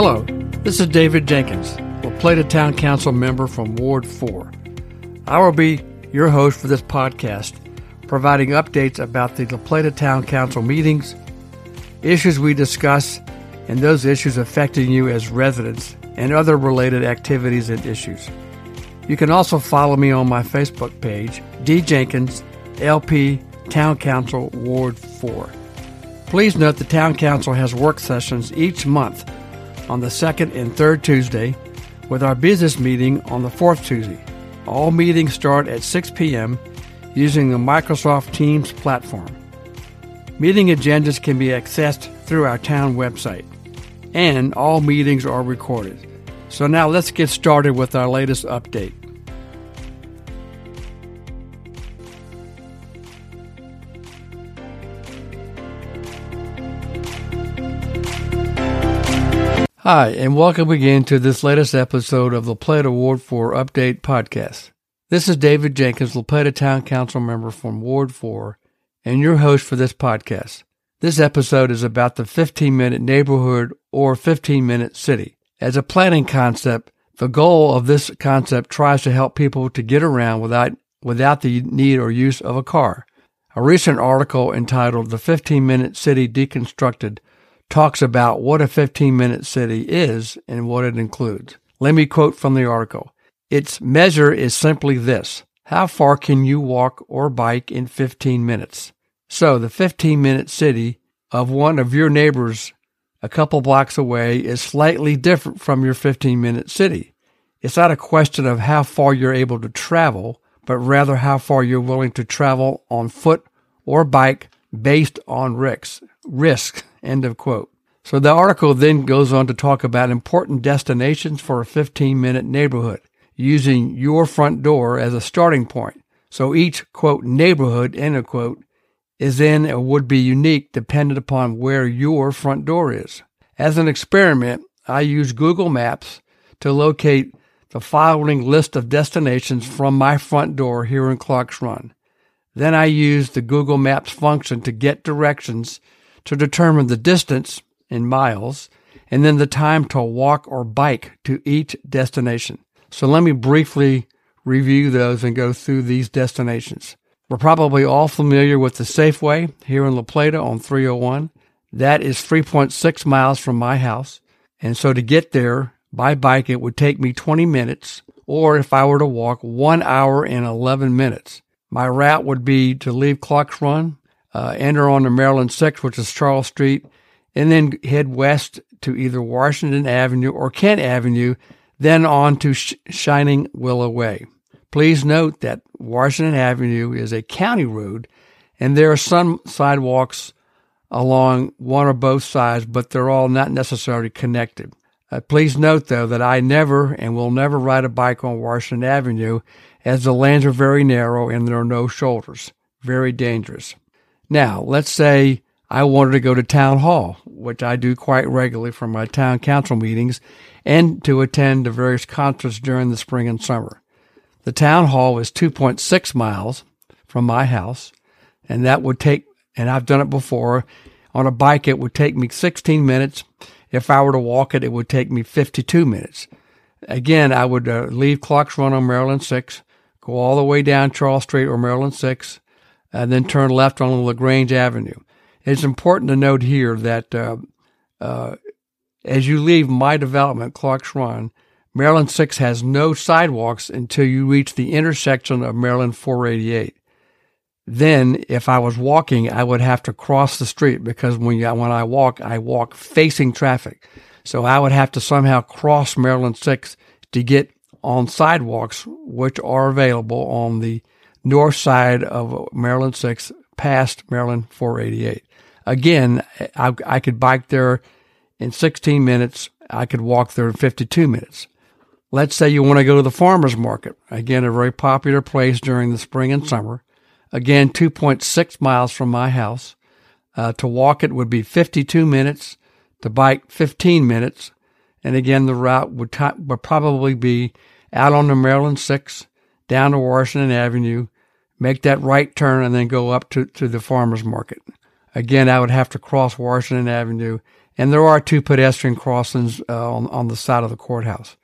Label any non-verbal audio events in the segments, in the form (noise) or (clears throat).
Hello, this is David Jenkins, La Plata Town Council member from Ward 4. I will be your host for this podcast, providing updates about the La Plata Town Council meetings, issues we discuss, and those issues affecting you as residents, and other related activities and issues. You can also follow me on my Facebook page, D. Jenkins, LP Town Council Ward 4. Please note the Town Council has work sessions each month on the second and third Tuesday, with our business meeting on the fourth Tuesday. All meetings start at 6 p.m. using the Microsoft Teams platform. Meeting agendas can be accessed through our town website, and all meetings are recorded. So now let's get started with our latest update. Hi, and welcome again to this latest episode of La Plata Ward 4 Update Podcast. This is David Jenkins, La Plata Town Council member from Ward 4, and your host for this podcast. This episode is about the 15 minute neighborhood or 15 minute city. As a planning concept, the goal of this concept tries to help people to get around without, without the need or use of a car. A recent article entitled The 15 Minute City Deconstructed talks about what a 15 minute city is and what it includes. Let me quote from the article. Its measure is simply this. How far can you walk or bike in 15 minutes? So the 15 minute city of one of your neighbors a couple blocks away is slightly different from your 15 minute city. It's not a question of how far you're able to travel, but rather how far you're willing to travel on foot or bike based on risks. Risk. End of quote. So the article then goes on to talk about important destinations for a 15 minute neighborhood using your front door as a starting point. So each quote neighborhood end of quote is in or would be unique dependent upon where your front door is. As an experiment, I use Google Maps to locate the following list of destinations from my front door here in Clark's Run. Then I use the Google Maps function to get directions to determine the distance in miles and then the time to walk or bike to each destination. So let me briefly review those and go through these destinations. We're probably all familiar with the Safeway here in La Plata on 301. That is 3.6 miles from my house. And so to get there by bike, it would take me 20 minutes, or if I were to walk, one hour and 11 minutes. My route would be to leave Clark's Run, uh, enter on the Maryland 6, which is Charles Street, and then head west to either Washington Avenue or Kent Avenue, then on to Sh- Shining Willow Way. Please note that Washington Avenue is a county road and there are some sidewalks along one or both sides, but they're all not necessarily connected. Uh, please note, though, that I never and will never ride a bike on Washington Avenue as the lanes are very narrow and there are no shoulders. Very dangerous. Now, let's say I wanted to go to town hall, which I do quite regularly for my town council meetings and to attend the various concerts during the spring and summer. The town hall is 2.6 miles from my house, and that would take, and I've done it before. On a bike, it would take me 16 minutes. If I were to walk it, it would take me 52 minutes. Again, I would uh, leave Clark's Run on Maryland 6, go all the way down Charles Street or Maryland 6, and then turn left on LaGrange Avenue. It's important to note here that uh, uh, as you leave my development, Clark's Run, Maryland 6 has no sidewalks until you reach the intersection of Maryland 488. Then, if I was walking, I would have to cross the street because when, you, when I walk, I walk facing traffic. So I would have to somehow cross Maryland 6 to get on sidewalks, which are available on the north side of Maryland 6 past Maryland 488. Again, I, I could bike there in 16 minutes. I could walk there in 52 minutes. Let's say you want to go to the farmer's market. Again, a very popular place during the spring and summer. Again, 2.6 miles from my house. Uh, to walk it would be 52 minutes. To bike, 15 minutes. And again, the route would, t- would probably be out on the Maryland 6, down to Washington Avenue, make that right turn, and then go up to, to the farmer's market. Again, I would have to cross Washington Avenue and there are two pedestrian crossings uh, on, on the side of the courthouse.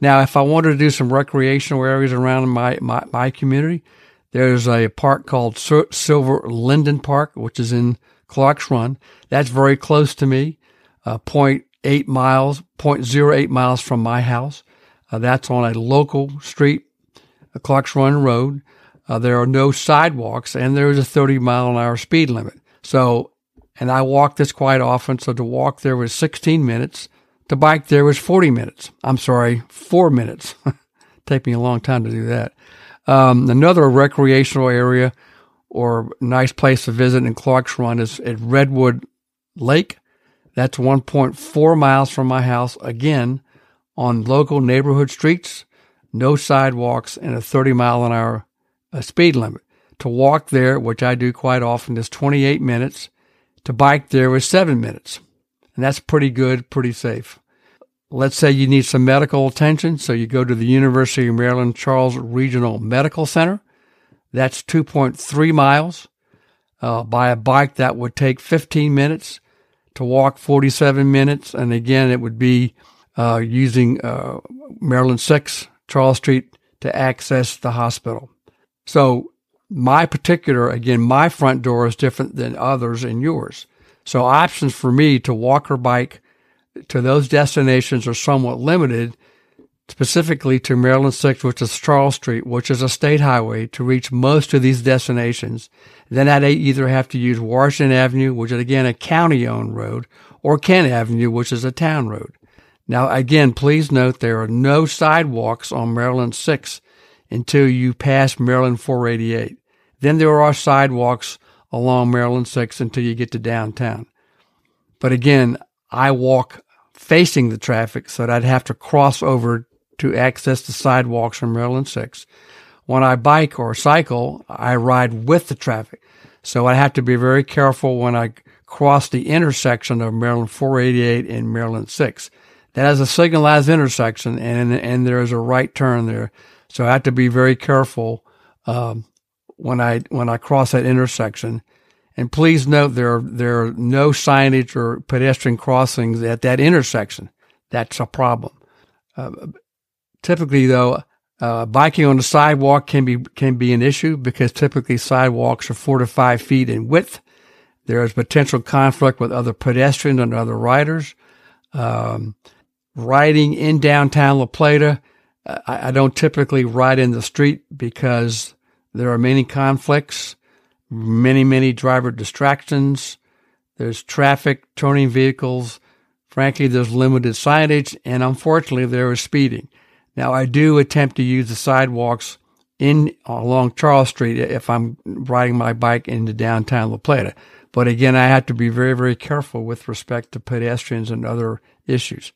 Now, if I wanted to do some recreational areas around my, my, my community, there's a park called Silver Linden Park, which is in Clark's Run. That's very close to me, uh, 0.8 miles, 0.08 miles from my house. Uh, that's on a local street, Clark's Run Road. Uh, there are no sidewalks and there is a 30 mile an hour speed limit. So, and I walk this quite often. So to walk there was 16 minutes. To bike there was 40 minutes. I'm sorry, four minutes. (laughs) Take me a long time to do that. Um, another recreational area or nice place to visit in Clark's Run is at Redwood Lake. That's 1.4 miles from my house. Again, on local neighborhood streets, no sidewalks, and a 30 mile an hour uh, speed limit. To walk there, which I do quite often, is 28 minutes. To bike there is seven minutes. And that's pretty good, pretty safe. Let's say you need some medical attention, so you go to the University of Maryland Charles Regional Medical Center. That's 2.3 miles. Uh, by a bike, that would take 15 minutes. To walk, 47 minutes. And again, it would be uh, using uh, Maryland 6, Charles Street, to access the hospital. So my particular, again, my front door is different than others and yours. So options for me to walk or bike to those destinations are somewhat limited, specifically to Maryland 6, which is Charles Street, which is a state highway to reach most of these destinations. Then I'd either have to use Washington Avenue, which is again a county owned road, or Kent Avenue, which is a town road. Now, again, please note there are no sidewalks on Maryland 6 until you pass Maryland 488. Then there are sidewalks along Maryland 6 until you get to downtown. But again, I walk facing the traffic so that I'd have to cross over to access the sidewalks on Maryland 6. When I bike or cycle, I ride with the traffic. So I have to be very careful when I cross the intersection of Maryland 488 and Maryland 6 That is a signalized intersection and and there is a right turn there. So I have to be very careful um, when I when I cross that intersection. And please note there are, there are no signage or pedestrian crossings at that intersection. That's a problem. Uh, typically, though, uh, biking on the sidewalk can be can be an issue because typically sidewalks are four to five feet in width. There is potential conflict with other pedestrians and other riders. Um, riding in downtown La Plata, I, I don't typically ride in the street because there are many conflicts, many, many driver distractions. There's traffic, turning vehicles. Frankly, there's limited signage, and unfortunately, there is speeding. Now, I do attempt to use the sidewalks in along Charles Street if I'm riding my bike into downtown La Plata. But again, I have to be very, very careful with respect to pedestrians and other issues.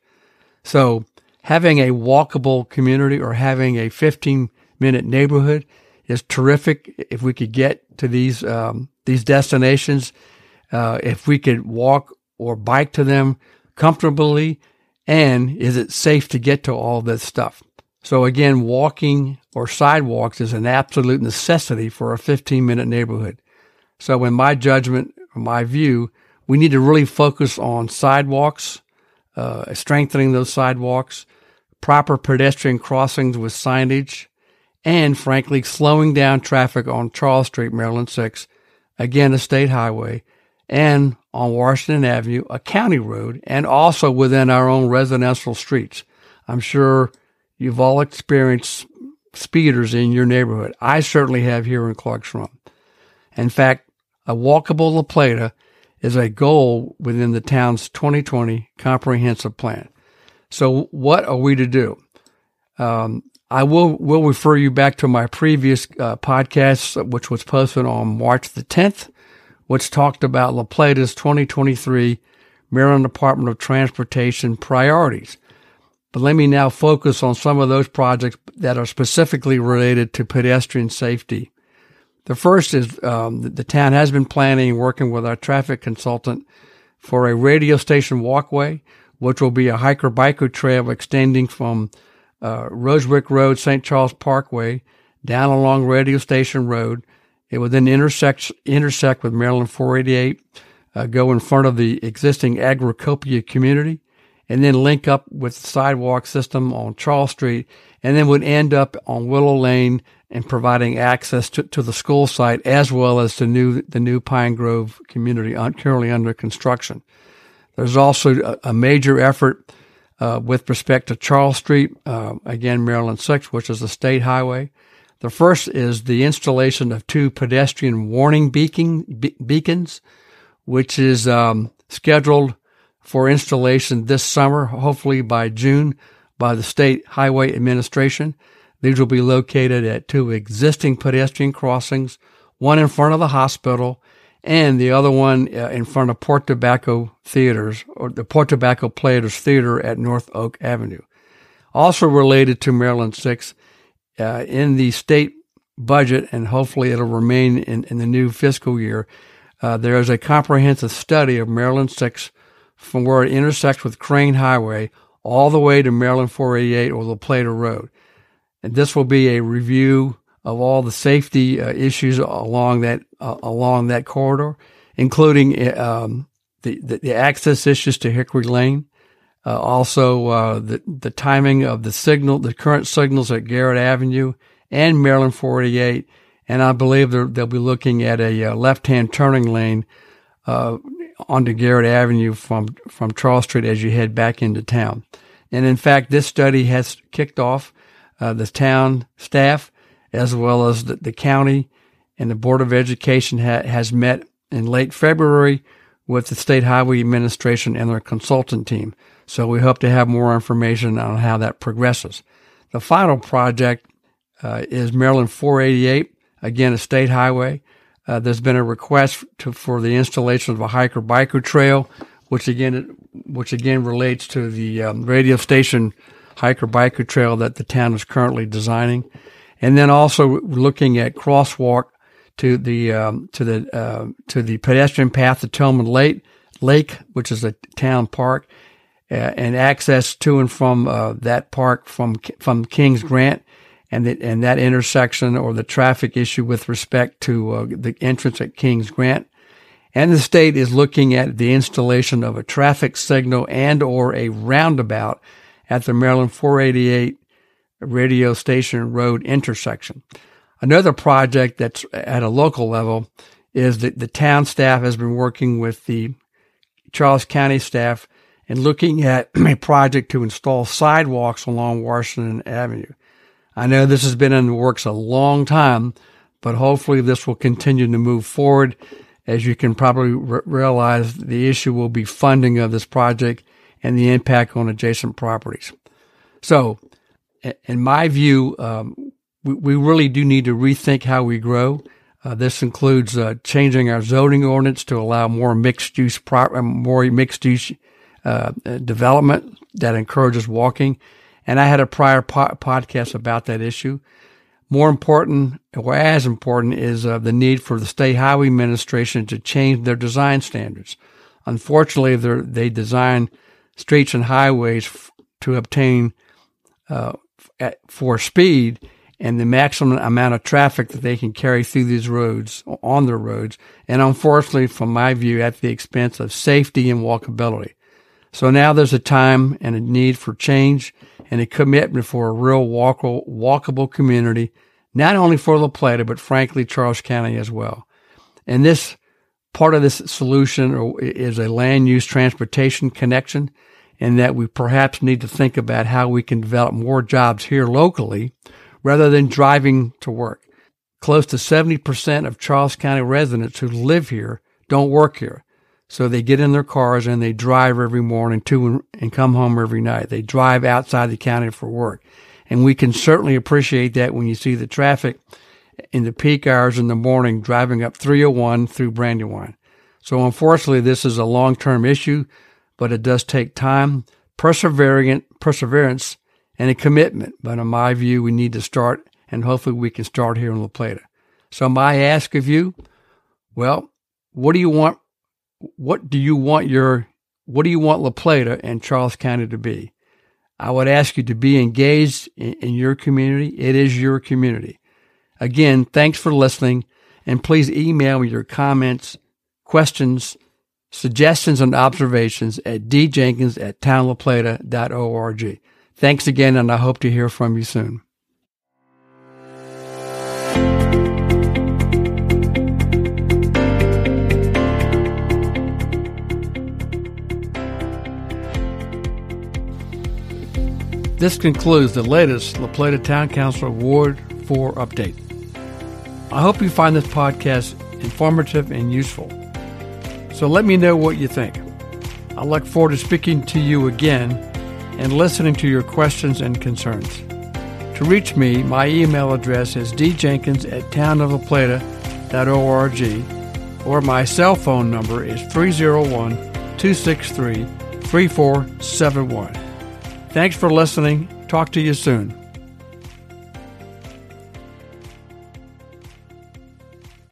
So having a walkable community or having a 15 minute neighborhood is terrific. If we could get to these, um, these destinations, uh, if we could walk or bike to them comfortably, and is it safe to get to all this stuff? So again, walking or sidewalks is an absolute necessity for a 15 minute neighborhood. So in my judgment, my view, we need to really focus on sidewalks, uh, strengthening those sidewalks, proper pedestrian crossings with signage, and frankly, slowing down traffic on Charles Street, Maryland 6, again, a state highway, and on Washington Avenue, a county road, and also within our own residential streets. I'm sure you've all experienced speeders in your neighborhood. I certainly have here in Clark's Run. In fact, a walkable La Plata is a goal within the town's 2020 comprehensive plan. So, what are we to do? Um, I will will refer you back to my previous uh, podcast, which was posted on March the 10th, which talked about La Plata's 2023 Maryland Department of Transportation priorities. But let me now focus on some of those projects that are specifically related to pedestrian safety the first is um, the town has been planning, working with our traffic consultant, for a radio station walkway, which will be a hiker biker trail extending from uh, Rosewick Road, St. Charles Parkway, down along Radio Station Road. It will then intersect intersect with Maryland 488, uh, go in front of the existing Agricopia community, and then link up with the sidewalk system on Charles Street, and then would end up on Willow Lane and providing access to, to the school site as well as to new, the new Pine Grove community currently under construction. There's also a, major effort uh, with respect to Charles Street, uh, again, Maryland 6, which is a state highway. The first is the installation of two pedestrian warning beacon, be- beacons, which is um, scheduled for installation this summer, hopefully by June, by the State Highway Administration. These will be located at two existing pedestrian crossings, one in front of the hospital and the other one uh, in front of Port Tobacco Theaters or the Port Tobacco Players Theater at North Oak Avenue. Also related to Maryland 6, uh, in the state budget, and hopefully it'll remain in, in the new fiscal year, uh, there is a comprehensive study of Maryland 6 from where it intersects with Crane Highway all the way to Maryland 488 or La Plata Road. And this will be a review of all the safety uh, issues along that uh, along that corridor, including um, the, the, the access issues to Hickory Lane, uh, also uh, the the timing of the signal, the current signals at Garrett Avenue and Maryland 48, and I believe they'll be looking at a uh, left-hand turning lane uh, onto Garrett Avenue from from Charles Street as you head back into town. And in fact, this study has kicked off. the town staff as well as the, the county and the Board of Education ha- has met in late February with the State Highway Administration and their consultant team. So we hope to have more information on how that progresses. The final project uh, is Maryland 488, again a state highway. Uh, there's been a request to, for the installation of a hiker biker trail, which again which again relates to the um, radio station hiker biker trail that the town is currently designing and then also looking at crosswalk to the um, to the uh, to the pedestrian path to Tillman Lake, Lake, which is a town park, uh, and access to and from uh, that park from from Kings Grant, and and that intersection or the traffic issue with respect to uh, the entrance at Kings Grant. And the state is looking at the installation of a traffic signal and or a roundabout at the Maryland 488 radio station road intersection. Another project that's at a local level is that the town staff has been working with the Charles County staff and looking at (clears throat) a project to install sidewalks along Washington Avenue. I know this has been in the works a long time, but hopefully this will continue to move forward. As you can probably re- realize, the issue will be funding of this project and the impact on adjacent properties. So in my view, um, we, we, really do need to rethink how we grow. Uh, this includes uh, changing our zoning ordinance to allow more mixed use, pro- uh, more mixed use uh, development that encourages walking. And I had a prior po- podcast about that issue. More important, or as important, is uh, the need for the state highway administration to change their design standards. Unfortunately, they design streets and highways f- to obtain uh, at, for speed and the maximum amount of traffic that they can carry through these roads on their roads. And unfortunately, from my view, at the expense of safety and walkability. So now there's a time and a need for change and a commitment for a real walkable, walkable community, not only for La Plata, but frankly, Charles County as well. And this part of this solution is a land use transportation connection and that we perhaps need to think about how we can develop more jobs here locally rather than driving to work. Close to 70% of Charles County residents who live here don't work here. So they get in their cars and they drive every morning to and come home every night. They drive outside the county for work. And we can certainly appreciate that when you see the traffic in the peak hours in the morning driving up 301 through Brandywine. So unfortunately, this is a long-term issue but it does take time, perseverance, and a commitment. But in my view, we need to start, and hopefully we can start here in La Plata. So my ask of you, well, what do you want? What do you want your, what do you want La Plata and Charles County to be? I would ask you to be engaged in, in your community. It is your community. Again, thanks for listening, and please email me your comments, questions, suggestions and observations at djenkins at townlaplata.org. Thanks again, and I hope to hear from you soon. This concludes the latest La Plata Town Council Ward 4 update. I hope you find this podcast informative and useful. So let me know what you think. I look forward to speaking to you again and listening to your questions and concerns. To reach me, my email address is djenkins at townoflaplata.org or my cell phone number is 301 263 3471. Thanks for listening. Talk to you soon.